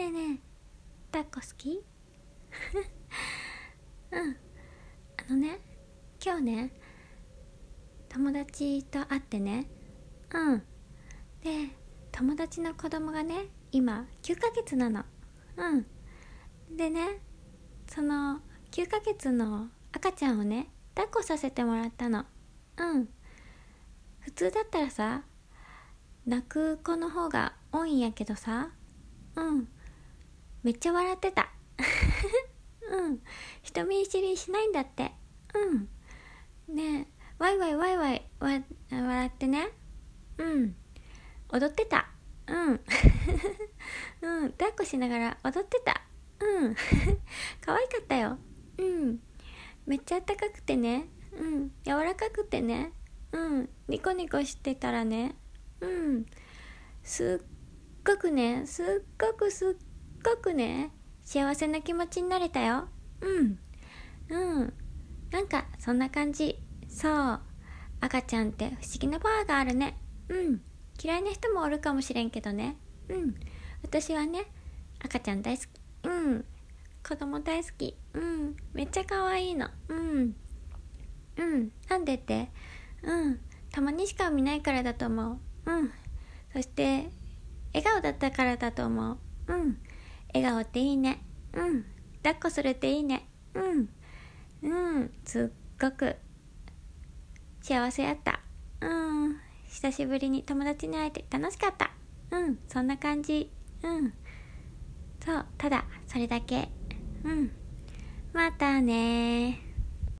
ねえねえ。抱っこ好き？うん。あのね今日ね友達と会ってね。うん。で友達の子供がね今9ヶ月なの。うん。でねその9ヶ月の赤ちゃんをね抱っこさせてもらったの。うん。普通だったらさ泣く子の方が多いんやけどさ。うん。めっちゃ笑ってた。うん。人見知りしないんだって。うん。ね。えワイワイワイワイわ笑ってね。うん。踊ってた。うん。うん。抱っこしながら踊ってた。うん。可愛かったよ。うん。めっちゃあったかくてね。うん。柔らかくてね。うん。ニコニコしてたらね。うん。すっごくねすっごくすっごくね幸せな気持ちになれたよ。うん。うん。なんかそんな感じ。そう。赤ちゃんって不思議なパワーがあるね。うん。嫌いな人もおるかもしれんけどね。うん。私はね赤ちゃん大好き。うん。子供大好き。うん。めっちゃ可愛いの。うん。うん。なんでって？うん。たまにしか見ないからだと思う。うん。そして笑顔だったからだと思う。うん。笑顔っていいね。うん。抱っこするっていいね。うん。うん。すっごく。幸せやった。うん。久しぶりに友達に会えて楽しかった。うん。そんな感じ。うん。そう。ただそれだけ。うん。またね